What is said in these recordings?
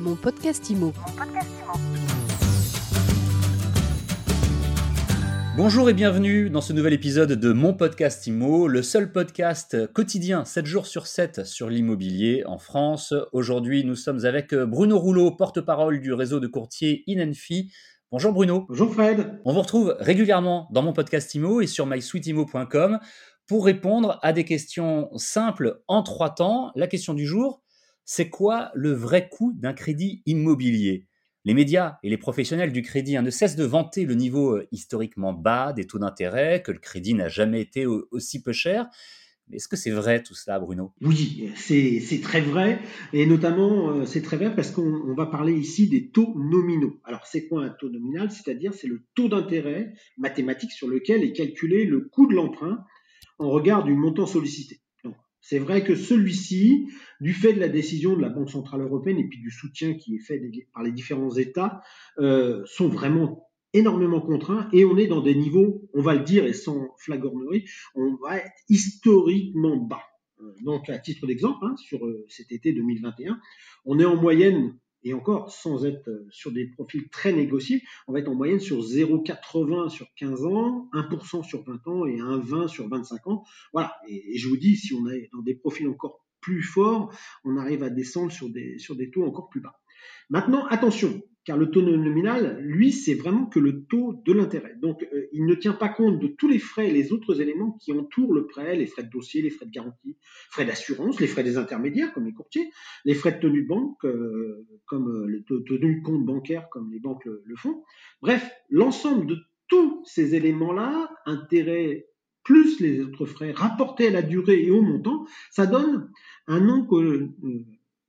Mon podcast IMO. Bonjour et bienvenue dans ce nouvel épisode de Mon podcast IMO, le seul podcast quotidien 7 jours sur 7 sur l'immobilier en France. Aujourd'hui, nous sommes avec Bruno Rouleau, porte-parole du réseau de courtiers Inenfi. Bonjour Bruno. Bonjour Fred. On vous retrouve régulièrement dans mon podcast IMO et sur mysweetimo.com pour répondre à des questions simples en trois temps. La question du jour, c'est quoi le vrai coût d'un crédit immobilier? Les médias et les professionnels du crédit hein, ne cessent de vanter le niveau euh, historiquement bas des taux d'intérêt, que le crédit n'a jamais été aussi peu cher. Est-ce que c'est vrai tout cela, Bruno? Oui, c'est très vrai. Et notamment, euh, c'est très vrai parce qu'on va parler ici des taux nominaux. Alors, c'est quoi un taux nominal? C'est-à-dire, c'est le taux d'intérêt mathématique sur lequel est calculé le coût de l'emprunt en regard du montant sollicité. C'est vrai que celui-ci, du fait de la décision de la Banque Centrale Européenne et puis du soutien qui est fait par les différents États, euh, sont vraiment énormément contraints et on est dans des niveaux, on va le dire et sans flagornerie, on va être historiquement bas. Euh, donc à titre d'exemple, hein, sur euh, cet été 2021, on est en moyenne et encore sans être euh, sur des profils très négociés, on va être en moyenne sur 0,80 sur 15 ans, 1% sur 20 ans et 1,20 sur 25 ans. Voilà, et, je vous dis, si on est dans des profils encore plus forts, on arrive à descendre sur des, sur des taux encore plus bas. Maintenant, attention, car le taux nominal, lui, c'est vraiment que le taux de l'intérêt. Donc, euh, il ne tient pas compte de tous les frais et les autres éléments qui entourent le prêt, les frais de dossier, les frais de garantie, frais d'assurance, les frais des intermédiaires, comme les courtiers, les frais de tenue euh, comme euh, compte bancaire, comme les banques le, le font. Bref, l'ensemble de tous ces éléments-là, intérêts plus les autres frais rapportés à la durée et au montant, ça donne un nom que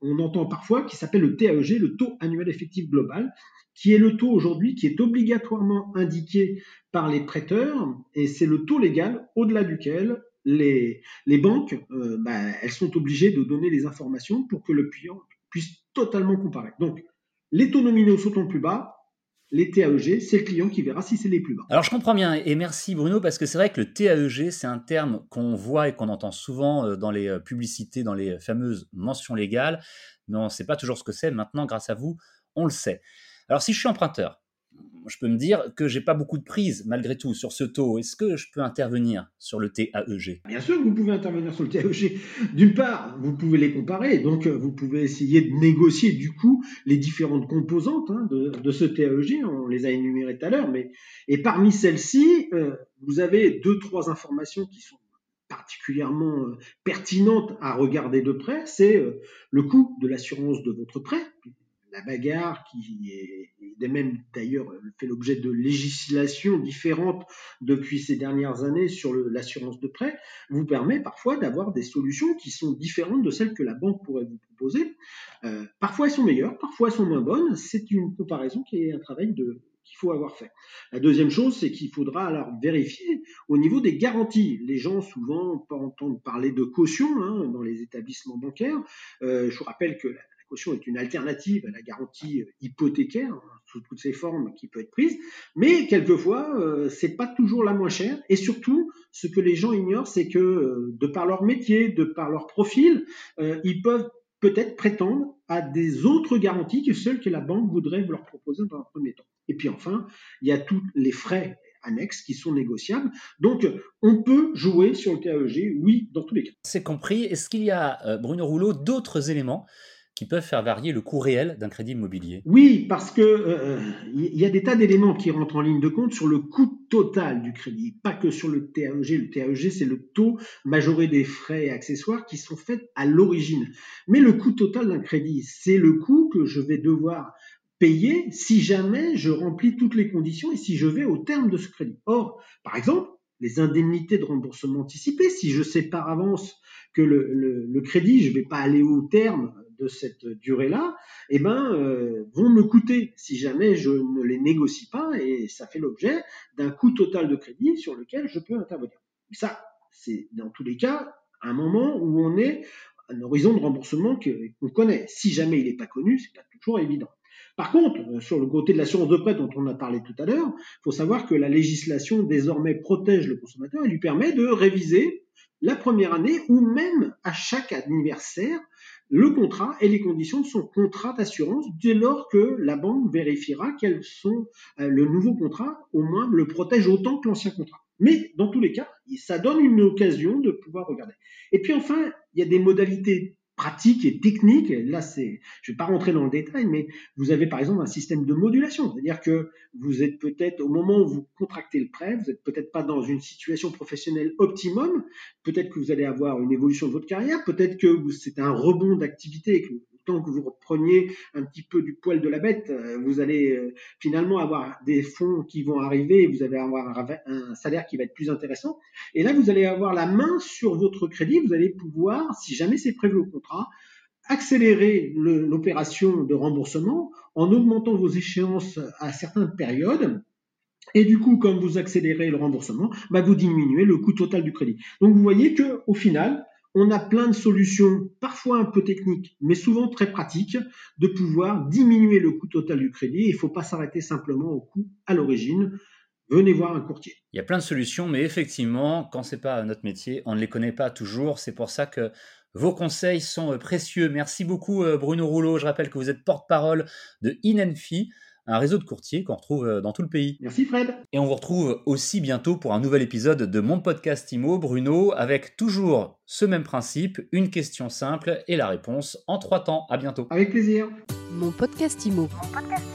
on entend parfois, qui s'appelle le TAEG, le taux annuel effectif global, qui est le taux aujourd'hui qui est obligatoirement indiqué par les prêteurs, et c'est le taux légal au-delà duquel les, banques, euh, bah, elles sont obligées de donner les informations pour que le client puisse totalement comparer. Donc, les taux nominaux sont en plus bas, les TAEG, c'est le client qui verra si c'est les plus bas. Alors je comprends bien et merci Bruno parce que c'est vrai que le TAEG, c'est un terme qu'on voit et qu'on entend souvent euh, dans les euh, publicités, dans les fameuses mentions légales, mais on ne sait pas toujours ce que c'est. Maintenant, grâce à vous, on le sait. Alors si je suis emprunteur, je peux me dire que j'ai pas beaucoup de prise malgré tout sur ce taux. Est-ce que je peux intervenir sur le TAEG Bien sûr vous pouvez intervenir sur le TAEG. D'une part, vous pouvez les comparer, donc euh, vous pouvez essayer de négocier du coup les différentes composantes hein, de, ce TAEG. On les a énumérées tout à l'heure, mais et parmi celles-ci, euh, vous avez deux trois informations qui sont particulièrement euh, pertinentes à regarder de près. C'est le coût de l'assurance de votre prêt, la bagarre, qui est, même d'ailleurs fait l'objet de législations différentes depuis ces dernières années sur l'assurance de prêt, vous permet parfois d'avoir des solutions qui sont différentes de celles que la banque pourrait vous proposer. Euh, parfois elles sont meilleures, parfois elles sont moins bonnes. C'est une comparaison qui est un travail qu'il faut avoir fait. La deuxième chose, c'est qu'il faudra alors vérifier au niveau des garanties. Les gens souvent entendent parler de caution hein, dans les établissements bancaires. Euh, je vous rappelle que la, est une alternative à la garantie euh, hypothécaire hein, sous toutes ses formes qui peut être prise, mais quelquefois euh, c'est pas toujours la moins chère. Et surtout, ce que les gens ignorent, c'est que euh, de par leur métier, de par leur profil, ils peuvent peut-être prétendre à des autres garanties que celles que la banque voudrait leur proposer dans un premier temps. Et puis enfin, il y a tous les frais annexes qui sont négociables. Donc, on peut jouer sur le TAEG, oui, dans tous les cas. C'est compris. Est-ce qu'il y a, Bruno Rouleau, d'autres éléments qui peuvent faire varier le coût réel d'un crédit immobilier Oui, parce que euh, il y a des tas d'éléments qui rentrent en ligne de compte sur le coût total du crédit, pas que sur le TAEG. Le TAEG, c'est le taux majoré des frais et accessoires qui sont faits à l'origine. Mais le coût total d'un crédit, c'est le coût que je vais devoir payer si jamais je remplis toutes les conditions et si je vais au terme de ce crédit. Or, par exemple, les indemnités de remboursement anticipé, si je sais par avance que le crédit, je ne vais pas aller au terme cette durée-là, eh ben, euh, vont me coûter si jamais je ne les négocie pas et ça fait l'objet d'un coût total de crédit sur lequel je peux intervenir. Ça, c'est dans tous les cas un moment où on est un horizon de remboursement qu'on connaît. Si jamais il n'est pas connu, c'est pas toujours évident. Par contre, euh, sur le côté de l'assurance de prêt dont on a parlé tout à l'heure, il faut savoir que la législation désormais protège le consommateur et lui permet de réviser la première année ou même à chaque anniversaire le contrat et les conditions de son contrat d'assurance dès lors que la banque vérifiera quels sont euh, le nouveau contrat, au moins le protège autant que l'ancien contrat. Mais dans tous les cas, ça donne une occasion de pouvoir regarder. Et puis enfin, il y a des modalités pratique et technique. Là, c'est, je vais pas rentrer dans le détail, mais vous avez par exemple un système de modulation, c'est-à-dire que vous êtes peut-être au moment où vous contractez le prêt, vous êtes peut-être pas dans une situation professionnelle optimum, peut-être que vous allez avoir une évolution de votre carrière, peut-être que c'est un rebond d'activité que tant que vous repreniez un petit peu du poil de la bête, euh, vous allez euh, finalement avoir des fonds qui vont arriver vous allez avoir un salaire qui va être plus intéressant. Et là, vous allez avoir la main sur votre crédit, vous allez pouvoir, si jamais c'est prévu au contrat, accélérer l'opération de remboursement en augmentant vos échéances à certaines périodes. Et du coup, comme vous accélérez le remboursement, bah vous diminuez le coût total du crédit. Donc vous voyez que au final, on a plein de solutions, parfois un peu techniques, mais souvent très pratiques, de pouvoir diminuer le coût total du crédit. Il ne faut pas s'arrêter simplement au coût à l'origine. Venez voir un courtier. Il y a plein de solutions, mais effectivement, quand c'est pas notre métier, on ne les connaît pas toujours. C'est pour ça que vos conseils sont euh, précieux. Merci beaucoup, euh, Bruno Rouleau. Je rappelle que vous êtes porte-parole de Inenfi un réseau de courtiers qu'on retrouve euh, dans tout le pays. Merci Fred. Et on vous retrouve aussi bientôt pour un nouvel épisode de mon podcast IMO, Bruno, avec toujours ce même principe, une question simple et la réponse en trois temps. À bientôt. Avec plaisir. Mon podcast IMO. Mon podcast